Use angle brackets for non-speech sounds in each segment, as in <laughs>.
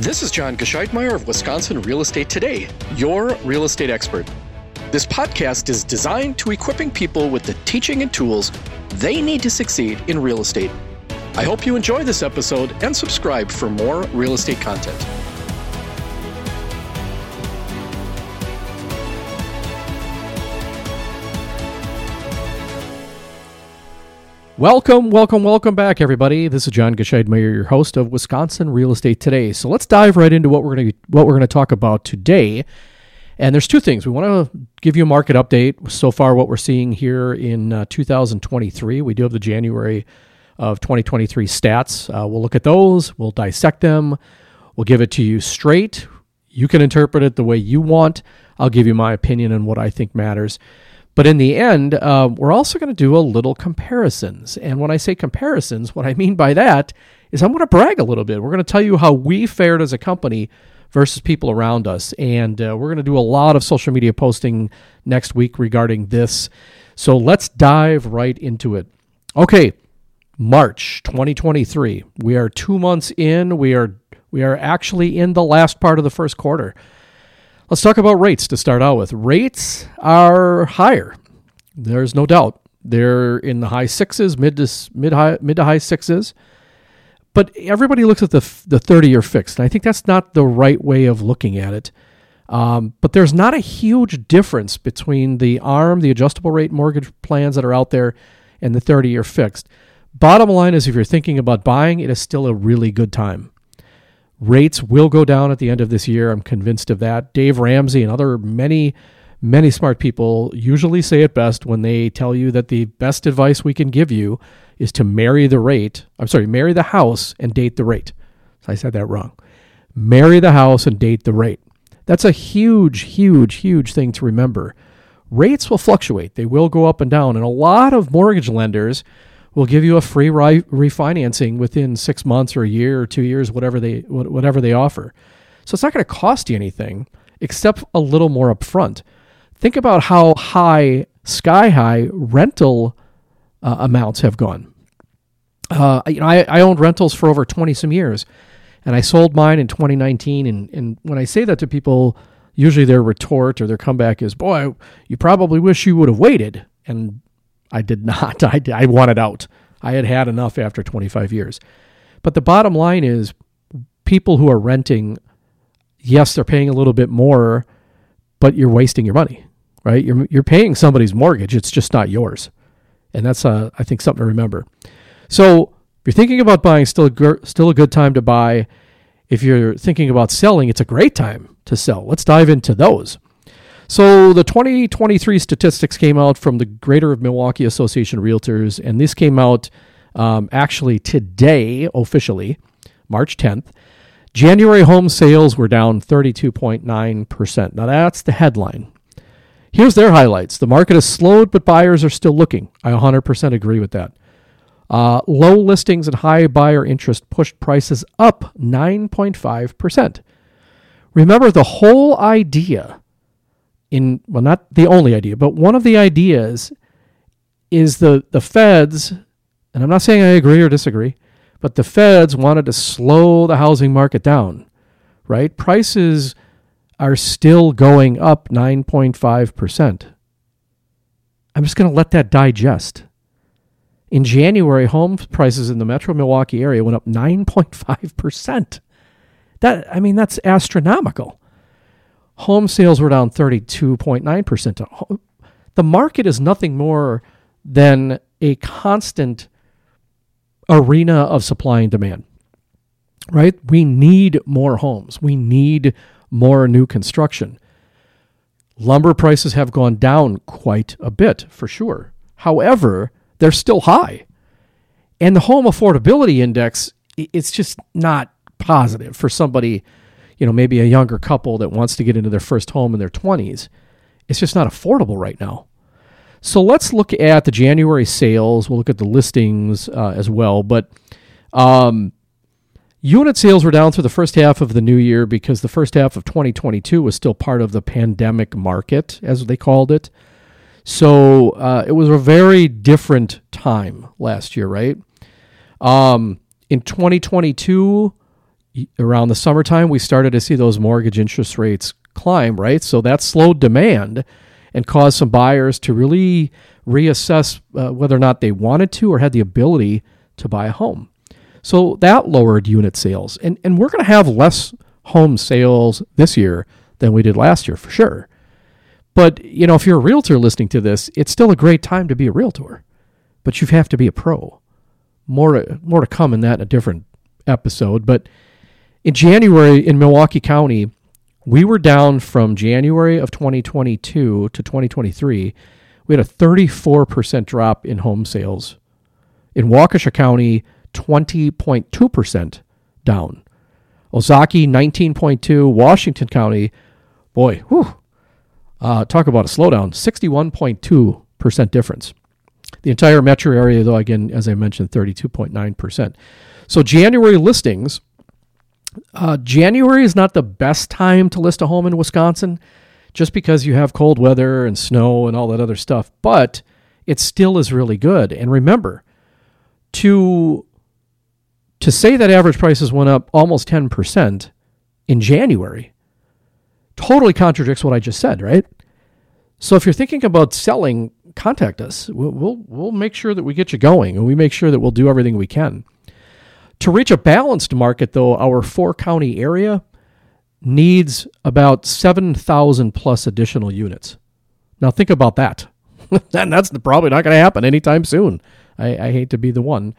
This is John Gescheidmeyer of Wisconsin Real Estate Today, your real estate expert. This podcast is designed to equipping people with the teaching and tools they need to succeed in real estate. I hope you enjoy this episode and subscribe for more real estate content. Welcome, welcome, welcome back, everybody. This is John Gescheidmeyer, your host of Wisconsin Real Estate Today. So let's dive right into what we're going to what we're going to talk about today. And there's two things we want to give you a market update. So far, what we're seeing here in uh, 2023, we do have the January of 2023 stats. Uh, we'll look at those. We'll dissect them. We'll give it to you straight. You can interpret it the way you want. I'll give you my opinion and what I think matters. But in the end, uh, we're also going to do a little comparisons. And when I say comparisons, what I mean by that is I'm going to brag a little bit. We're going to tell you how we fared as a company versus people around us. And uh, we're going to do a lot of social media posting next week regarding this. So let's dive right into it. Okay, March 2023. We are two months in. We are we are actually in the last part of the first quarter. Let's talk about rates to start out with. Rates are higher. There's no doubt. They're in the high sixes, mid to mid high mid to high sixes. But everybody looks at the the 30 year fixed. And I think that's not the right way of looking at it. Um, but there's not a huge difference between the ARM, the adjustable rate mortgage plans that are out there, and the 30 year fixed. Bottom line is if you're thinking about buying, it is still a really good time. Rates will go down at the end of this year. I'm convinced of that. Dave Ramsey and other many, many smart people usually say it best when they tell you that the best advice we can give you is to marry the rate. I'm sorry, marry the house and date the rate. So I said that wrong. Marry the house and date the rate. That's a huge, huge, huge thing to remember. Rates will fluctuate, they will go up and down. And a lot of mortgage lenders will give you a free re- refinancing within six months or a year or two years, whatever they whatever they offer. So it's not going to cost you anything except a little more upfront. Think about how high, sky high rental uh, amounts have gone. Uh, you know, I, I owned rentals for over 20 some years, and I sold mine in 2019. And, and when I say that to people, usually their retort or their comeback is, "Boy, you probably wish you would have waited." And I did not. <laughs> I, I wanted out. I had had enough after 25 years. But the bottom line is people who are renting, yes, they're paying a little bit more, but you're wasting your money, right? You're, you're paying somebody's mortgage. It's just not yours. And that's, uh, I think, something to remember. So if you're thinking about buying, still a, still a good time to buy. If you're thinking about selling, it's a great time to sell. Let's dive into those. So the 2023 statistics came out from the Greater of Milwaukee Association of Realtors, and this came out um, actually today officially, March 10th. January home sales were down 32.9%. Now that's the headline. Here's their highlights. The market has slowed, but buyers are still looking. I 100% agree with that. Uh, low listings and high buyer interest pushed prices up 9.5%. Remember, the whole idea in well not the only idea but one of the ideas is the the feds and i'm not saying i agree or disagree but the feds wanted to slow the housing market down right? Prices are still going up 9.5% i'm just going to let that digest. In january home prices in the metro milwaukee area went up 9.5% that i mean that's astronomical Home sales were down 32.9%. The market is nothing more than a constant arena of supply and demand, right? We need more homes, we need more new construction. Lumber prices have gone down quite a bit for sure. However, they're still high. And the home affordability index, it's just not positive for somebody you know, maybe a younger couple that wants to get into their first home in their 20s. It's just not affordable right now. So let's look at the January sales. We'll look at the listings uh, as well. But um, unit sales were down through the first half of the new year because the first half of 2022 was still part of the pandemic market, as they called it. So uh, it was a very different time last year, right? Um, in 2022, around the summertime, we started to see those mortgage interest rates climb, right? So that slowed demand and caused some buyers to really reassess uh, whether or not they wanted to or had the ability to buy a home. So that lowered unit sales. And, and we're going to have less home sales this year than we did last year for sure. But, you know, if you're a realtor listening to this, it's still a great time to be a realtor. But you have to be a pro. More more to come in that in a different episode, but in January in Milwaukee County, we were down from January of 2022 to 2023. We had a 34% drop in home sales. In Waukesha County, 20.2% down. Ozaukee, 19.2. Washington County, boy, whew, uh, talk about a slowdown, 61.2% difference. The entire metro area, though, again, as I mentioned, 32.9%. So January listings uh, January is not the best time to list a home in Wisconsin just because you have cold weather and snow and all that other stuff, but it still is really good. And remember, to to say that average prices went up almost 10% in January totally contradicts what I just said, right? So if you're thinking about selling, contact us. We'll, we'll, we'll make sure that we get you going and we make sure that we'll do everything we can. To reach a balanced market, though, our four county area needs about 7,000 plus additional units. Now, think about that. <laughs> and that's probably not going to happen anytime soon. I, I, hate to be the one.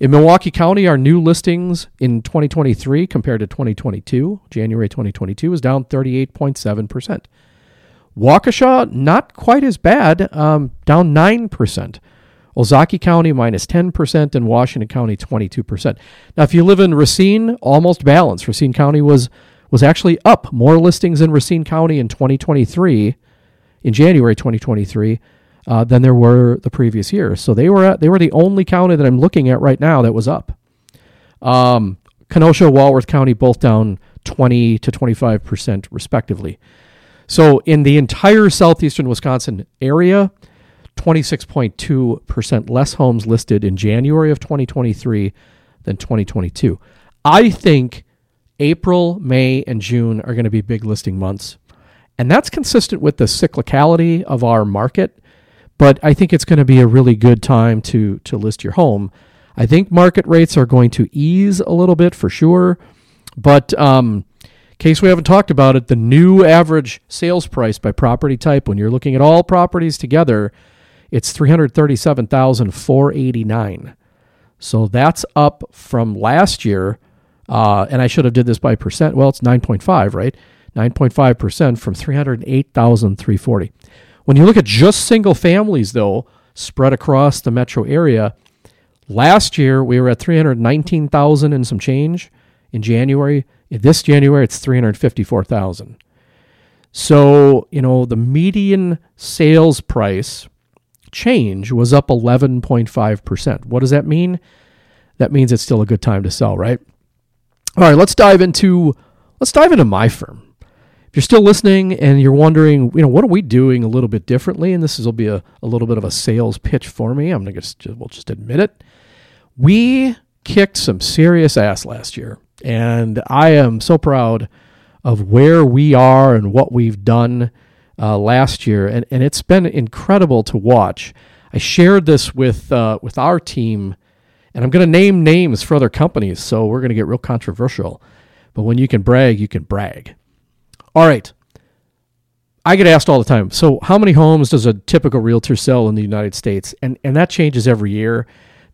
In Milwaukee County, our new listings in 2023 compared to 2022, January 2022, is down 38.7%. Waukesha, not quite as bad, um, down 9%. Ozaukee County minus 10%, and Washington County 22%. Now, if you live in Racine, almost balanced. Racine County was was actually up more listings in Racine County in 2023, in January 2023, uh, than there were the previous year. So they were at, they were the only county that I'm looking at right now that was up. Um, Kenosha, Walworth County, both down 20 to 25 percent respectively. So in the entire southeastern Wisconsin area, 26.2% less homes listed in January of 2023 than 2022. I think April, May, and June are going to be big listing months. And that's consistent with the cyclicality of our market. But I think it's going to be a really good time to, to list your home. I think market rates are going to ease a little bit for sure. But um, case we haven't talked about it, the new average sales price by property type, when you're looking at all properties together, it's 337,489. So that's up from last year. Uh, and I should have did this by percent. Well, it's 9.5, right? 9.5% from 308,340. When you look at just single families, though, spread across the metro area, last year we were at 319,000 and some change in January. This January, it's 354,000. So, you know, the median sales price change was up 11.5%. What does that mean? That means it's still a good time to sell, right? All right, let's dive into let's dive into my firm. If you're still listening and you're wondering, you know, what are we doing a little bit differently? And this will be a, a little bit of a sales pitch for me. I'm gonna just we'll just admit it. We kicked some serious ass last year, and I am so proud of where we are and what we've done uh, last year, and, and it's been incredible to watch. I shared this with uh, with our team, and I'm going to name names for other companies, so we're going to get real controversial. But when you can brag, you can brag. All right. I get asked all the time. So, how many homes does a typical realtor sell in the United States? And and that changes every year.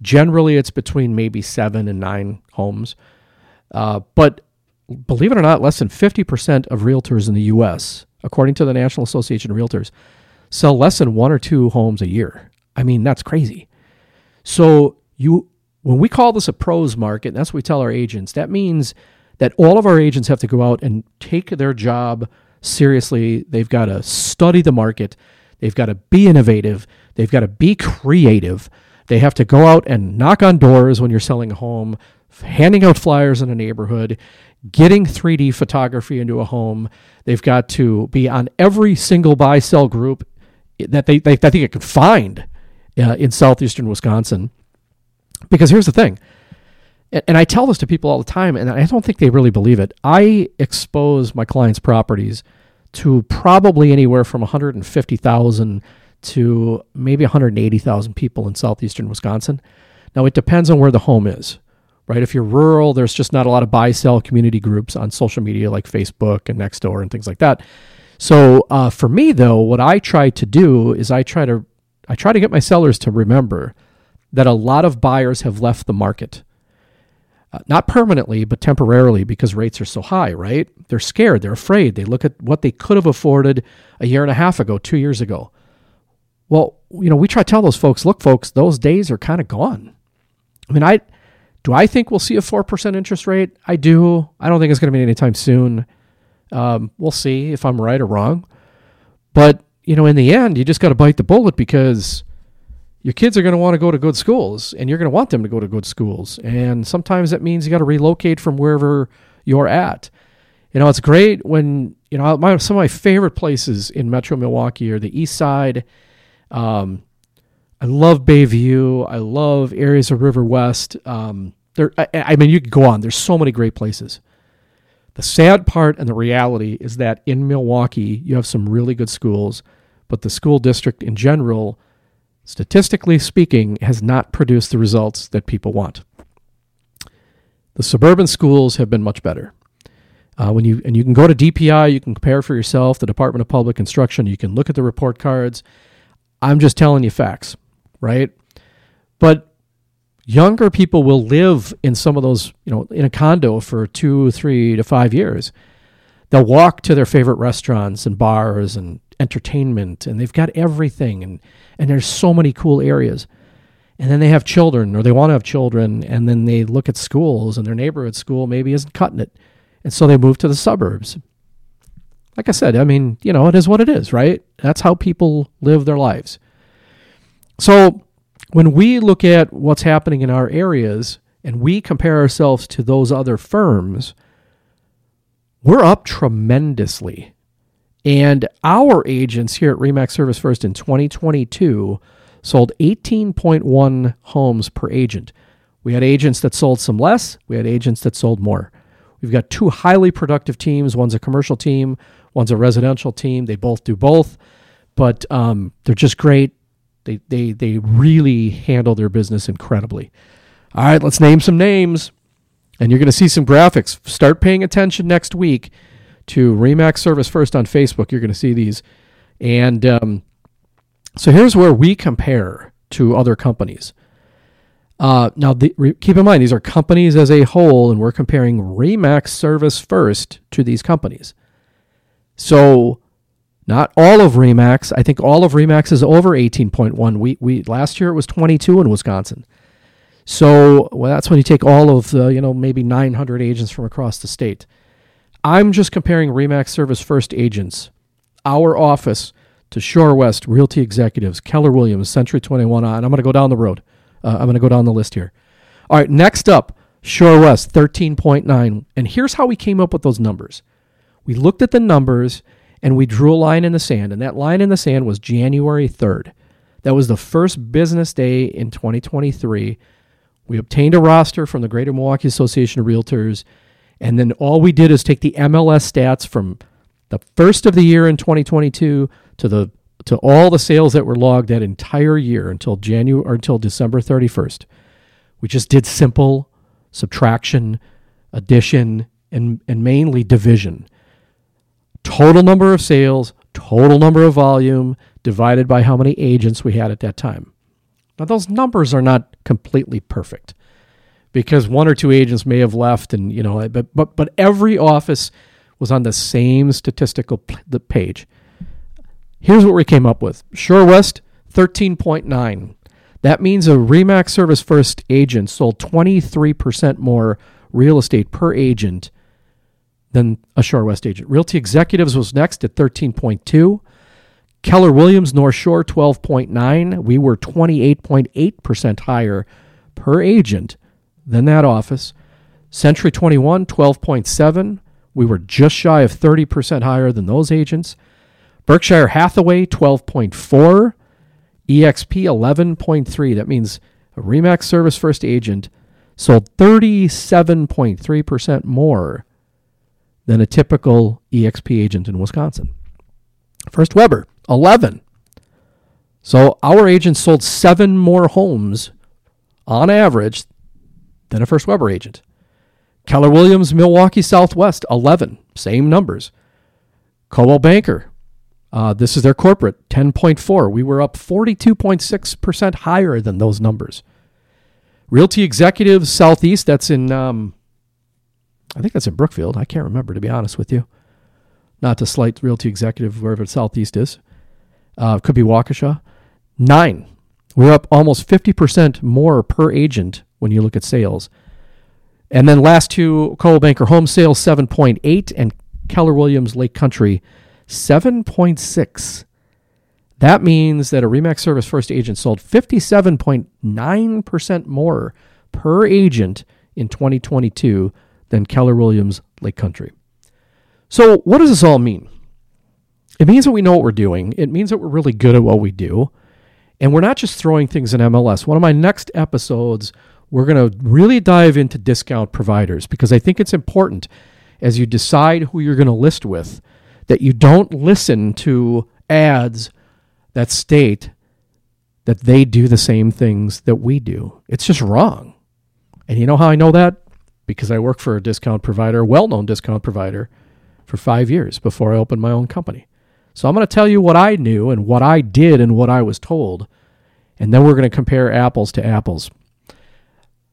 Generally, it's between maybe seven and nine homes. Uh, but believe it or not, less than 50% of realtors in the U.S according to the National Association of Realtors, sell less than one or two homes a year. I mean, that's crazy. So you when we call this a pros market, that's what we tell our agents. That means that all of our agents have to go out and take their job seriously. They've got to study the market. They've got to be innovative. They've got to be creative. They have to go out and knock on doors when you're selling a home, handing out flyers in a neighborhood, getting 3D photography into a home. They've got to be on every single buy sell group that they, they, that they can find uh, in southeastern Wisconsin. Because here's the thing and, and I tell this to people all the time, and I don't think they really believe it. I expose my clients' properties to probably anywhere from 150,000 to maybe 180,000 people in southeastern Wisconsin. Now, it depends on where the home is, right? If you're rural, there's just not a lot of buy sell community groups on social media like Facebook and Nextdoor and things like that. So, uh, for me, though, what I try to do is I try to I try to get my sellers to remember that a lot of buyers have left the market. Uh, not permanently, but temporarily because rates are so high, right? They're scared, they're afraid. They look at what they could have afforded a year and a half ago, two years ago. Well, you know, we try to tell those folks, look, folks, those days are kind of gone. I mean, I do I think we'll see a 4% interest rate? I do. I don't think it's going to be anytime soon. Um, we'll see if I'm right or wrong. But, you know, in the end, you just got to bite the bullet because your kids are going to want to go to good schools and you're going to want them to go to good schools. And sometimes that means you got to relocate from wherever you're at. You know, it's great when, you know, my, some of my favorite places in Metro Milwaukee are the East Side. Um, I love Bayview. I love areas of River West. Um, there, I, I mean, you could go on. There's so many great places. The sad part and the reality is that in Milwaukee, you have some really good schools, but the school district in general – statistically speaking, has not produced the results that people want. The suburban schools have been much better. Uh, when you and you can go to DPI, you can compare for yourself. The Department of Public Instruction, you can look at the report cards. I'm just telling you facts, right? But younger people will live in some of those, you know, in a condo for two, three to five years. They'll walk to their favorite restaurants and bars and entertainment, and they've got everything. And and there's so many cool areas. And then they have children or they want to have children and then they look at schools and their neighborhood school maybe isn't cutting it. And so they move to the suburbs. Like I said, I mean, you know, it is what it is, right? That's how people live their lives. So when we look at what's happening in our areas and we compare ourselves to those other firms, we're up tremendously and our agents here at Remax Service First in 2022 sold 18.1 homes per agent. We had agents that sold some less, we had agents that sold more. We've got two highly productive teams. One's a commercial team, one's a residential team. They both do both, but um, they're just great. They, they, they really handle their business incredibly. All right, let's name some names. And you're going to see some graphics. Start paying attention next week to Remax Service First on Facebook. You're going to see these. And um, so here's where we compare to other companies. Uh, now, the, re, keep in mind, these are companies as a whole, and we're comparing Remax Service First to these companies. So, not all of Remax. I think all of Remax is over 18.1. We, we last year it was 22 in Wisconsin. So well, that's when you take all of the, you know, maybe 900 agents from across the state. I'm just comparing Remax Service First agents, our office, to Shore West Realty Executives, Keller Williams, Century 21 on. I'm going to go down the road. Uh, I'm going to go down the list here. All right, next up, Shore West 13.9. And here's how we came up with those numbers. We looked at the numbers and we drew a line in the sand, and that line in the sand was January 3rd. That was the first business day in 2023. We obtained a roster from the Greater Milwaukee Association of Realtors and then all we did is take the MLS stats from the first of the year in 2022 to the to all the sales that were logged that entire year until January or until December 31st. We just did simple subtraction, addition, and, and mainly division. Total number of sales, total number of volume, divided by how many agents we had at that time. Now, those numbers are not completely perfect because one or two agents may have left, and you know, but but but every office was on the same statistical page. Here's what we came up with: Shore West, thirteen point nine. That means a Remax Service First agent sold 23% more real estate per agent than a Shore West agent. Realty Executives was next at 13.2. Keller Williams North Shore 12.9. We were 28.8% higher per agent than that office. Century 21, 12.7. We were just shy of 30% higher than those agents. Berkshire Hathaway, 12.4. EXP, 11.3. That means a REMAX Service First agent sold 37.3% more than a typical EXP agent in Wisconsin. First Weber, 11. So our agents sold seven more homes on average than a First Weber agent. Keller Williams, Milwaukee Southwest, 11. Same numbers. Coldwell Banker, uh, this is their corporate, 10.4. We were up 42.6% higher than those numbers. Realty Executives Southeast, that's in, um, I think that's in Brookfield. I can't remember, to be honest with you. Not to slight Realty Executive, wherever Southeast is. Uh, could be Waukesha. Nine. We're up almost 50% more per agent when you look at sales. And then last two, Coldwell Banker Home Sales 7.8 and Keller Williams Lake Country 7.6. That means that a Remax Service First agent sold 57.9% more per agent in 2022 than Keller Williams Lake Country. So, what does this all mean? It means that we know what we're doing. It means that we're really good at what we do. And we're not just throwing things in MLS. One of my next episodes, we're going to really dive into discount providers because I think it's important as you decide who you're going to list with that you don't listen to ads that state that they do the same things that we do. It's just wrong. And you know how I know that? Because I worked for a discount provider, a well known discount provider, for five years before I opened my own company. So I'm going to tell you what I knew and what I did and what I was told. And then we're going to compare apples to apples.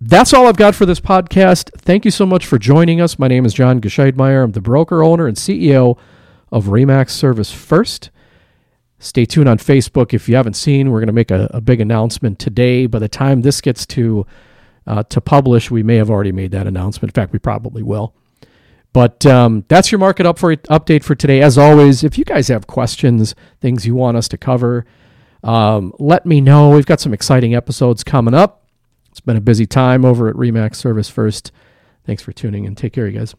That's all I've got for this podcast. Thank you so much for joining us. My name is John Gescheidmeyer. I'm the broker, owner, and CEO of Remax Service First. Stay tuned on Facebook if you haven't seen. We're going to make a, a big announcement today. By the time this gets to uh, to publish, we may have already made that announcement. In fact, we probably will. But um, that's your market up for update for today. As always, if you guys have questions, things you want us to cover, um, let me know. We've got some exciting episodes coming up. It's been a busy time over at Remax Service First. Thanks for tuning in. Take care, you guys.